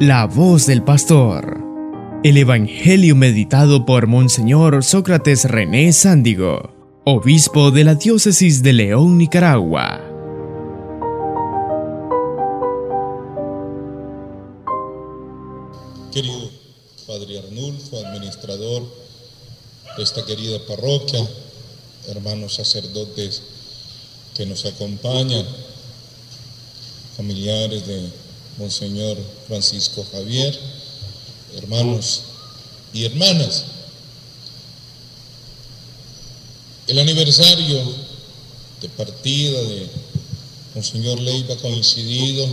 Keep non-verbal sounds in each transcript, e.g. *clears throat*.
La voz del pastor. El Evangelio meditado por Monseñor Sócrates René Sándigo, obispo de la diócesis de León, Nicaragua. Querido Padre Arnulfo, administrador de esta querida parroquia, hermanos sacerdotes que nos acompañan, familiares de Monseñor Francisco Javier, hermanos y hermanas. El aniversario de partida de Monseñor Leiva coincidido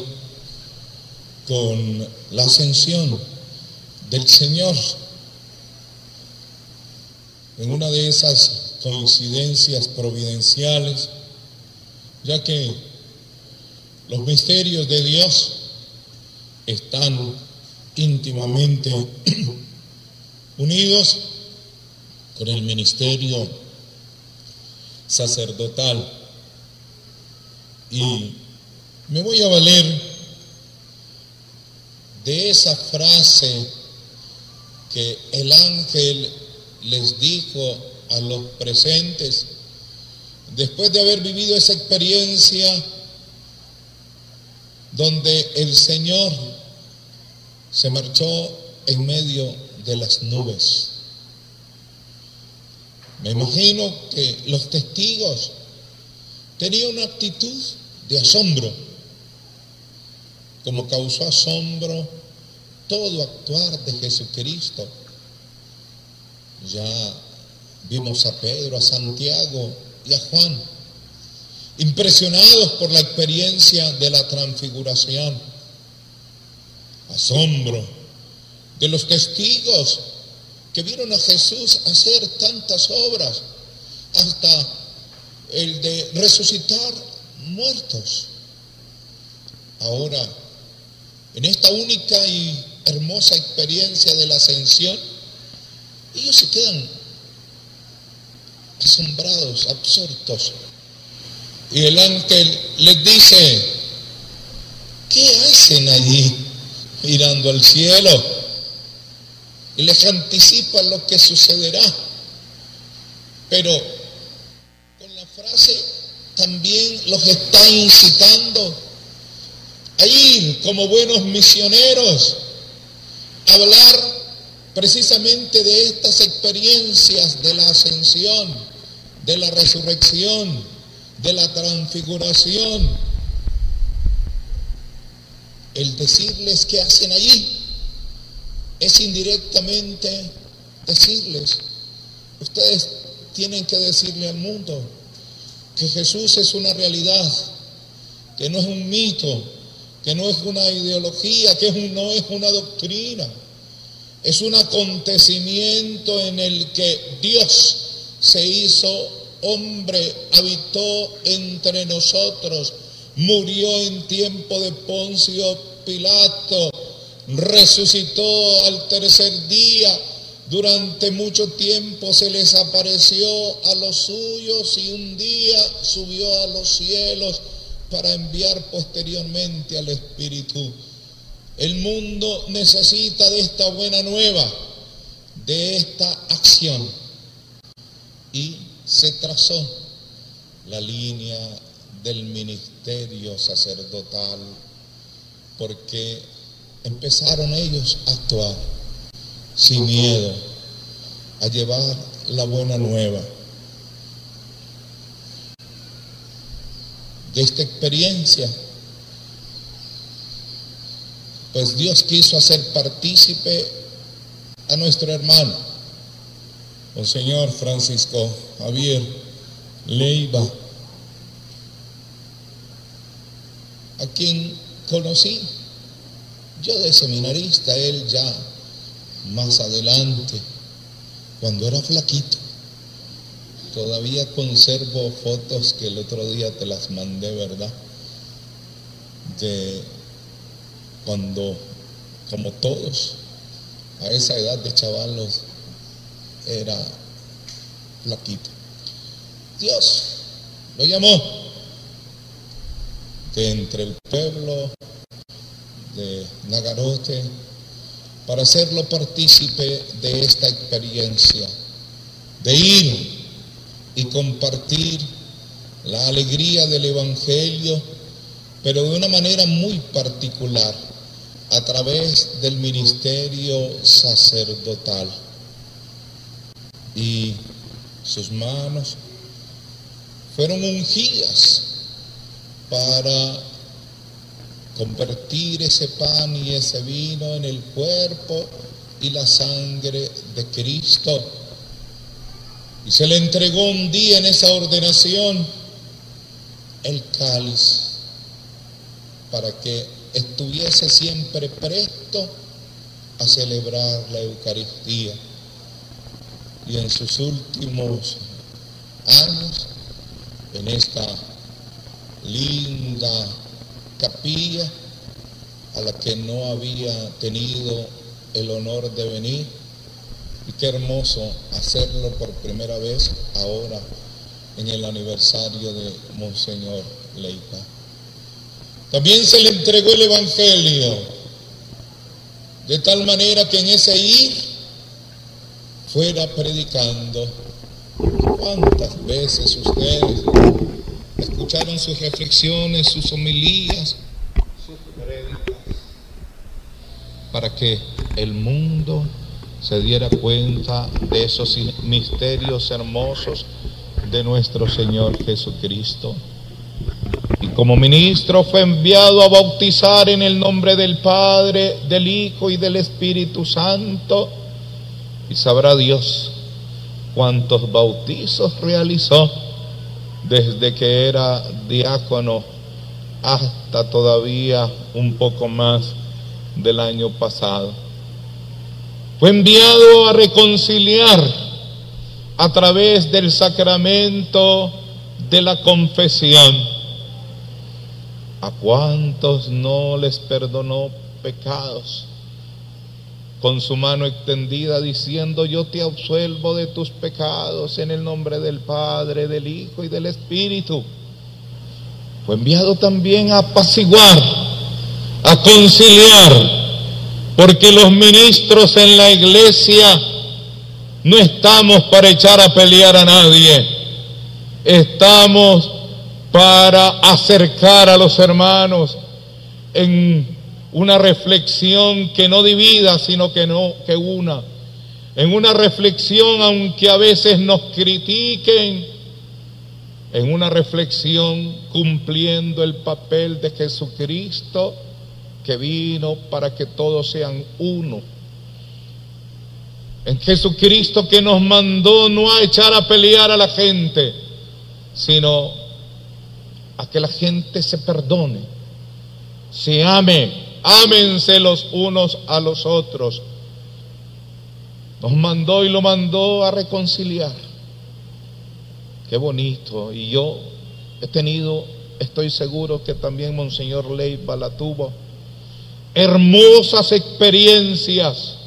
con la ascensión del Señor. En una de esas coincidencias providenciales, ya que los misterios de Dios están íntimamente *clears throat* unidos con el ministerio sacerdotal. Y me voy a valer de esa frase que el ángel les dijo a los presentes después de haber vivido esa experiencia donde el Señor se marchó en medio de las nubes. Me imagino que los testigos tenían una actitud de asombro, como causó asombro todo actuar de Jesucristo. Ya vimos a Pedro, a Santiago y a Juan, impresionados por la experiencia de la transfiguración asombro de los testigos que vieron a Jesús hacer tantas obras, hasta el de resucitar muertos. Ahora, en esta única y hermosa experiencia de la ascensión, ellos se quedan asombrados, absortos. Y el ángel les dice, ¿qué hacen allí? mirando al cielo y les anticipa lo que sucederá. Pero con la frase también los está incitando a ir como buenos misioneros, a hablar precisamente de estas experiencias de la ascensión, de la resurrección, de la transfiguración. El decirles qué hacen allí es indirectamente decirles, ustedes tienen que decirle al mundo que Jesús es una realidad, que no es un mito, que no es una ideología, que no es una doctrina, es un acontecimiento en el que Dios se hizo hombre, habitó entre nosotros, murió en tiempo de Poncio Pilato, resucitó al tercer día, durante mucho tiempo se les apareció a los suyos y un día subió a los cielos para enviar posteriormente al Espíritu. El mundo necesita de esta buena nueva, de esta acción. Y se trazó la línea del ministerio sacerdotal, porque empezaron ellos a actuar sin miedo, a llevar la buena nueva. De esta experiencia, pues Dios quiso hacer partícipe a nuestro hermano, el señor Francisco Javier Leiva, a quien conocí. Yo de seminarista, él ya más adelante, cuando era flaquito. Todavía conservo fotos que el otro día te las mandé, ¿verdad? De cuando, como todos, a esa edad de chavalos, era flaquito. Dios lo llamó de entre el pueblo de Nagarote para hacerlo partícipe de esta experiencia, de ir y compartir la alegría del Evangelio, pero de una manera muy particular, a través del ministerio sacerdotal. Y sus manos fueron ungidas para convertir ese pan y ese vino en el cuerpo y la sangre de Cristo. Y se le entregó un día en esa ordenación el cáliz para que estuviese siempre presto a celebrar la Eucaristía. Y en sus últimos años, en esta linda capilla a la que no había tenido el honor de venir. Y qué hermoso hacerlo por primera vez ahora en el aniversario de Monseñor Leica. También se le entregó el Evangelio, de tal manera que en ese ir fuera predicando. ¿Cuántas veces ustedes escucharon sus reflexiones, sus homilías, sus prédicas, para que el mundo se diera cuenta de esos misterios hermosos de nuestro Señor Jesucristo. Y como ministro fue enviado a bautizar en el nombre del Padre, del Hijo y del Espíritu Santo. Y sabrá Dios cuántos bautizos realizó desde que era diácono hasta todavía un poco más del año pasado. Fue enviado a reconciliar a través del sacramento de la confesión. ¿A cuántos no les perdonó pecados? Con su mano extendida diciendo, yo te absuelvo de tus pecados en el nombre del Padre, del Hijo y del Espíritu. Fue enviado también a apaciguar, a conciliar, porque los ministros en la iglesia no estamos para echar a pelear a nadie, estamos para acercar a los hermanos en una reflexión que no divida, sino que no que una. En una reflexión, aunque a veces nos critiquen, en una reflexión cumpliendo el papel de Jesucristo que vino para que todos sean uno. En Jesucristo que nos mandó no a echar a pelear a la gente, sino a que la gente se perdone, se ame, ámense los unos a los otros. Nos mandó y lo mandó a reconciliar. Qué bonito. Y yo he tenido, estoy seguro que también Monseñor Leiva la tuvo, hermosas experiencias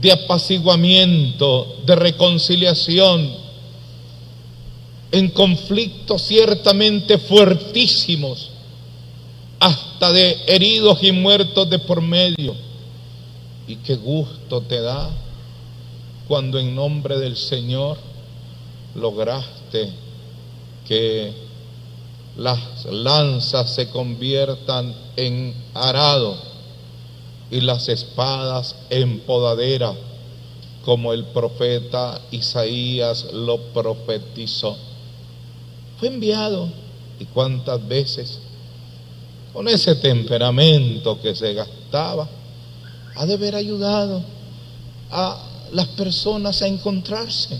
de apaciguamiento, de reconciliación, en conflictos ciertamente fuertísimos hasta de heridos y muertos de por medio. Y qué gusto te da cuando en nombre del Señor lograste que las lanzas se conviertan en arado y las espadas en podadera, como el profeta Isaías lo profetizó. Fue enviado y cuántas veces con ese temperamento que se gastaba, ha de haber ayudado a las personas a encontrarse.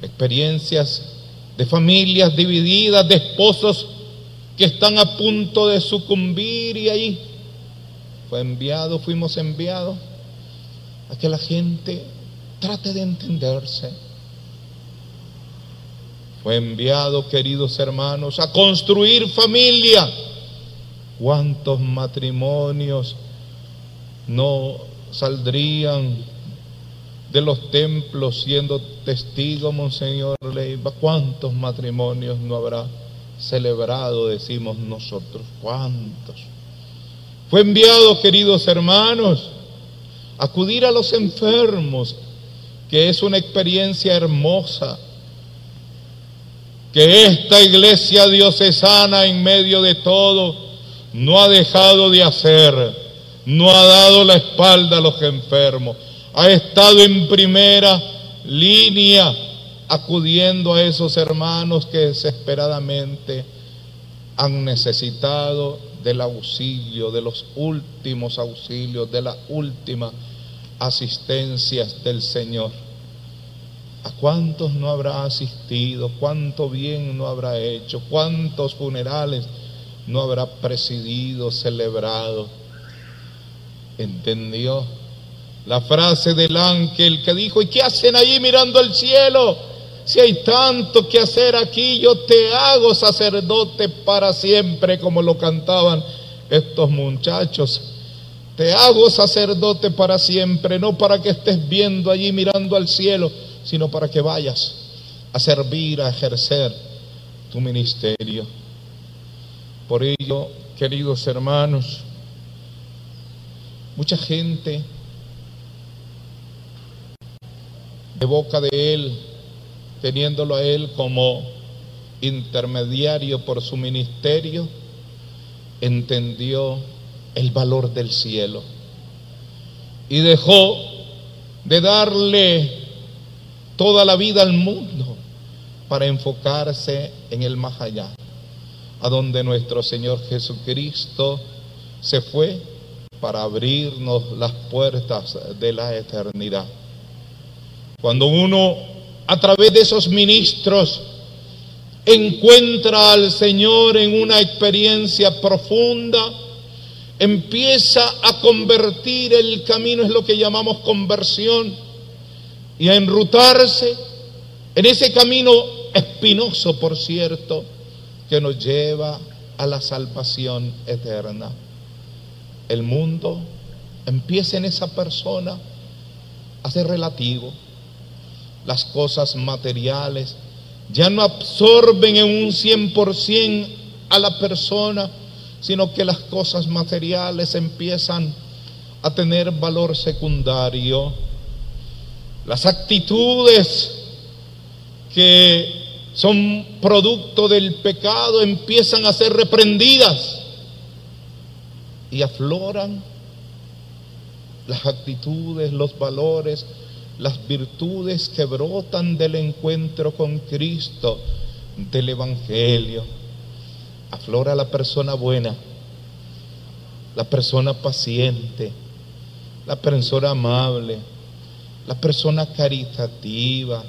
Experiencias de familias divididas, de esposos que están a punto de sucumbir y ahí fue enviado, fuimos enviados a que la gente trate de entenderse. Fue enviado, queridos hermanos, a construir familia ¿Cuántos matrimonios no saldrían de los templos siendo testigo, Monseñor Leiva? ¿Cuántos matrimonios no habrá celebrado, decimos nosotros? ¿Cuántos? Fue enviado, queridos hermanos, a acudir a los enfermos, que es una experiencia hermosa, que esta iglesia diocesana en medio de todo no ha dejado de hacer, no ha dado la espalda a los enfermos, ha estado en primera línea acudiendo a esos hermanos que desesperadamente han necesitado del auxilio, de los últimos auxilios, de la última asistencia del Señor. ¿A cuántos no habrá asistido? ¿Cuánto bien no habrá hecho? ¿Cuántos funerales no habrá presidido, celebrado? ¿Entendió? La frase del ángel que dijo, ¿y qué hacen allí mirando al cielo? Si hay tanto que hacer aquí, yo te hago sacerdote para siempre, como lo cantaban estos muchachos. Te hago sacerdote para siempre, no para que estés viendo allí mirando al cielo, sino para que vayas a servir, a ejercer tu ministerio. Por ello, queridos hermanos, mucha gente de boca de Él, teniéndolo a Él como intermediario por su ministerio, entendió el valor del cielo y dejó de darle toda la vida al mundo para enfocarse en el más allá, a donde nuestro Señor Jesucristo se fue para abrirnos las puertas de la eternidad. Cuando uno a través de esos ministros encuentra al Señor en una experiencia profunda, empieza a convertir el camino, es lo que llamamos conversión, y a enrutarse en ese camino espinoso, por cierto, que nos lleva a la salvación eterna. El mundo empieza en esa persona a ser relativo. Las cosas materiales ya no absorben en un 100% a la persona, sino que las cosas materiales empiezan a tener valor secundario. Las actitudes que son producto del pecado empiezan a ser reprendidas y afloran las actitudes, los valores, las virtudes que brotan del encuentro con Cristo, del Evangelio. Aflora la persona buena, la persona paciente, la persona amable, la persona caritativa,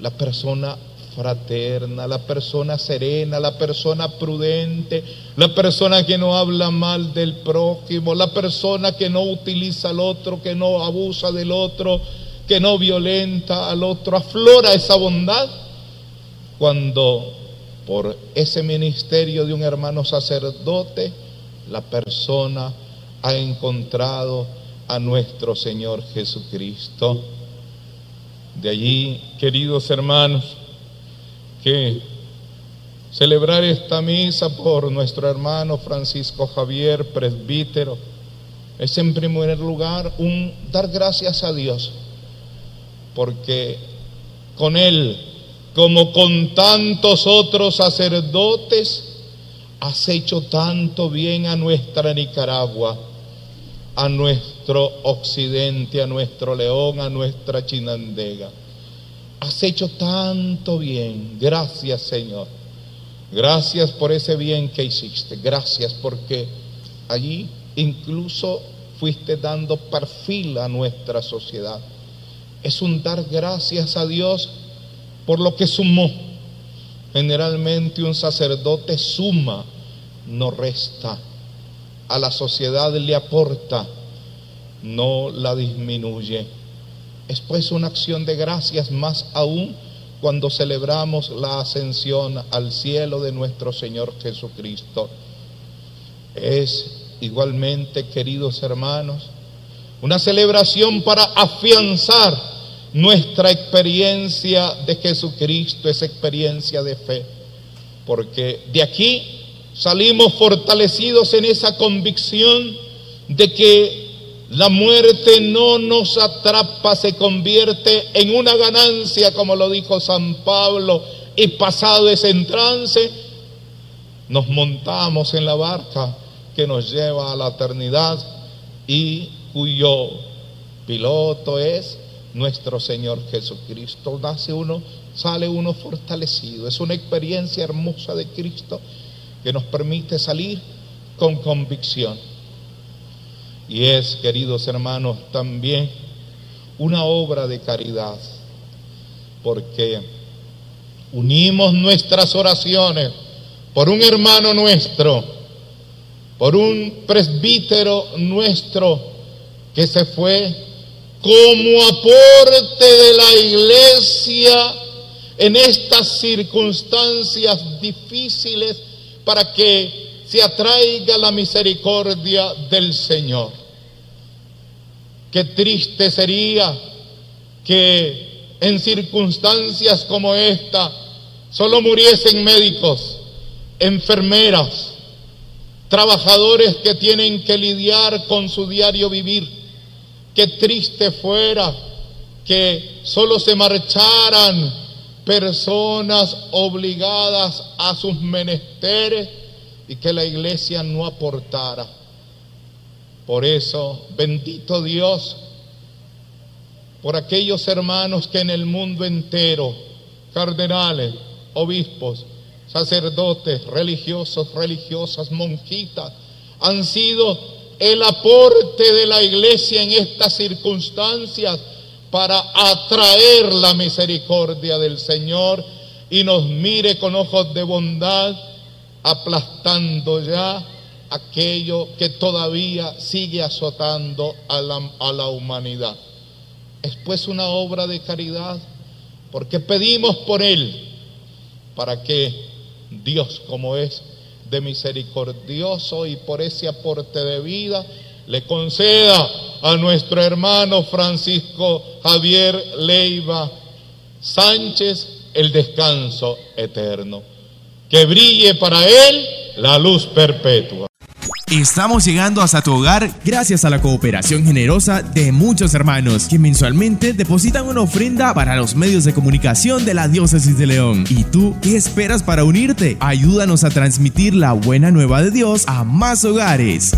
la persona fraterna, la persona serena, la persona prudente, la persona que no habla mal del prójimo, la persona que no utiliza al otro, que no abusa del otro, que no violenta al otro, aflora esa bondad cuando por ese ministerio de un hermano sacerdote la persona ha encontrado a nuestro Señor Jesucristo. De allí, queridos hermanos, que celebrar esta misa por nuestro hermano Francisco Javier, presbítero, es en primer lugar un dar gracias a Dios porque con él, como con tantos otros sacerdotes, has hecho tanto bien a nuestra Nicaragua, a nuestro occidente, a nuestro león, a nuestra chinandega. Has hecho tanto bien. Gracias, Señor. Gracias por ese bien que hiciste. Gracias porque allí incluso fuiste dando perfil a nuestra sociedad es un dar gracias a Dios por lo que sumó. Generalmente un sacerdote suma, no resta. A la sociedad le aporta, no la disminuye. Es pues una acción de gracias más aún cuando celebramos la ascensión al cielo de nuestro Señor Jesucristo. Es igualmente, queridos hermanos, una celebración para afianzar nuestra experiencia de Jesucristo es experiencia de fe, porque de aquí salimos fortalecidos en esa convicción de que la muerte no nos atrapa, se convierte en una ganancia, como lo dijo San Pablo, y pasado ese trance, nos montamos en la barca que nos lleva a la eternidad y cuyo piloto es nuestro Señor Jesucristo. Nace uno, sale uno fortalecido. Es una experiencia hermosa de Cristo que nos permite salir con convicción. Y es, queridos hermanos, también una obra de caridad, porque unimos nuestras oraciones por un hermano nuestro, por un presbítero nuestro que se fue como aporte de la iglesia en estas circunstancias difíciles para que se atraiga la misericordia del Señor. Qué triste sería que en circunstancias como esta solo muriesen médicos, enfermeras, trabajadores que tienen que lidiar con su diario vivir Qué triste fuera que solo se marcharan personas obligadas a sus menesteres y que la iglesia no aportara. Por eso, bendito Dios, por aquellos hermanos que en el mundo entero, cardenales, obispos, sacerdotes, religiosos, religiosas, monjitas, han sido el aporte de la iglesia en estas circunstancias para atraer la misericordia del Señor y nos mire con ojos de bondad, aplastando ya aquello que todavía sigue azotando a la, a la humanidad. Es pues una obra de caridad, porque pedimos por Él, para que Dios como es, de misericordioso y por ese aporte de vida le conceda a nuestro hermano Francisco Javier Leiva Sánchez el descanso eterno. Que brille para él la luz perpetua. Estamos llegando hasta tu hogar gracias a la cooperación generosa de muchos hermanos que mensualmente depositan una ofrenda para los medios de comunicación de la Diócesis de León. ¿Y tú qué esperas para unirte? Ayúdanos a transmitir la buena nueva de Dios a más hogares.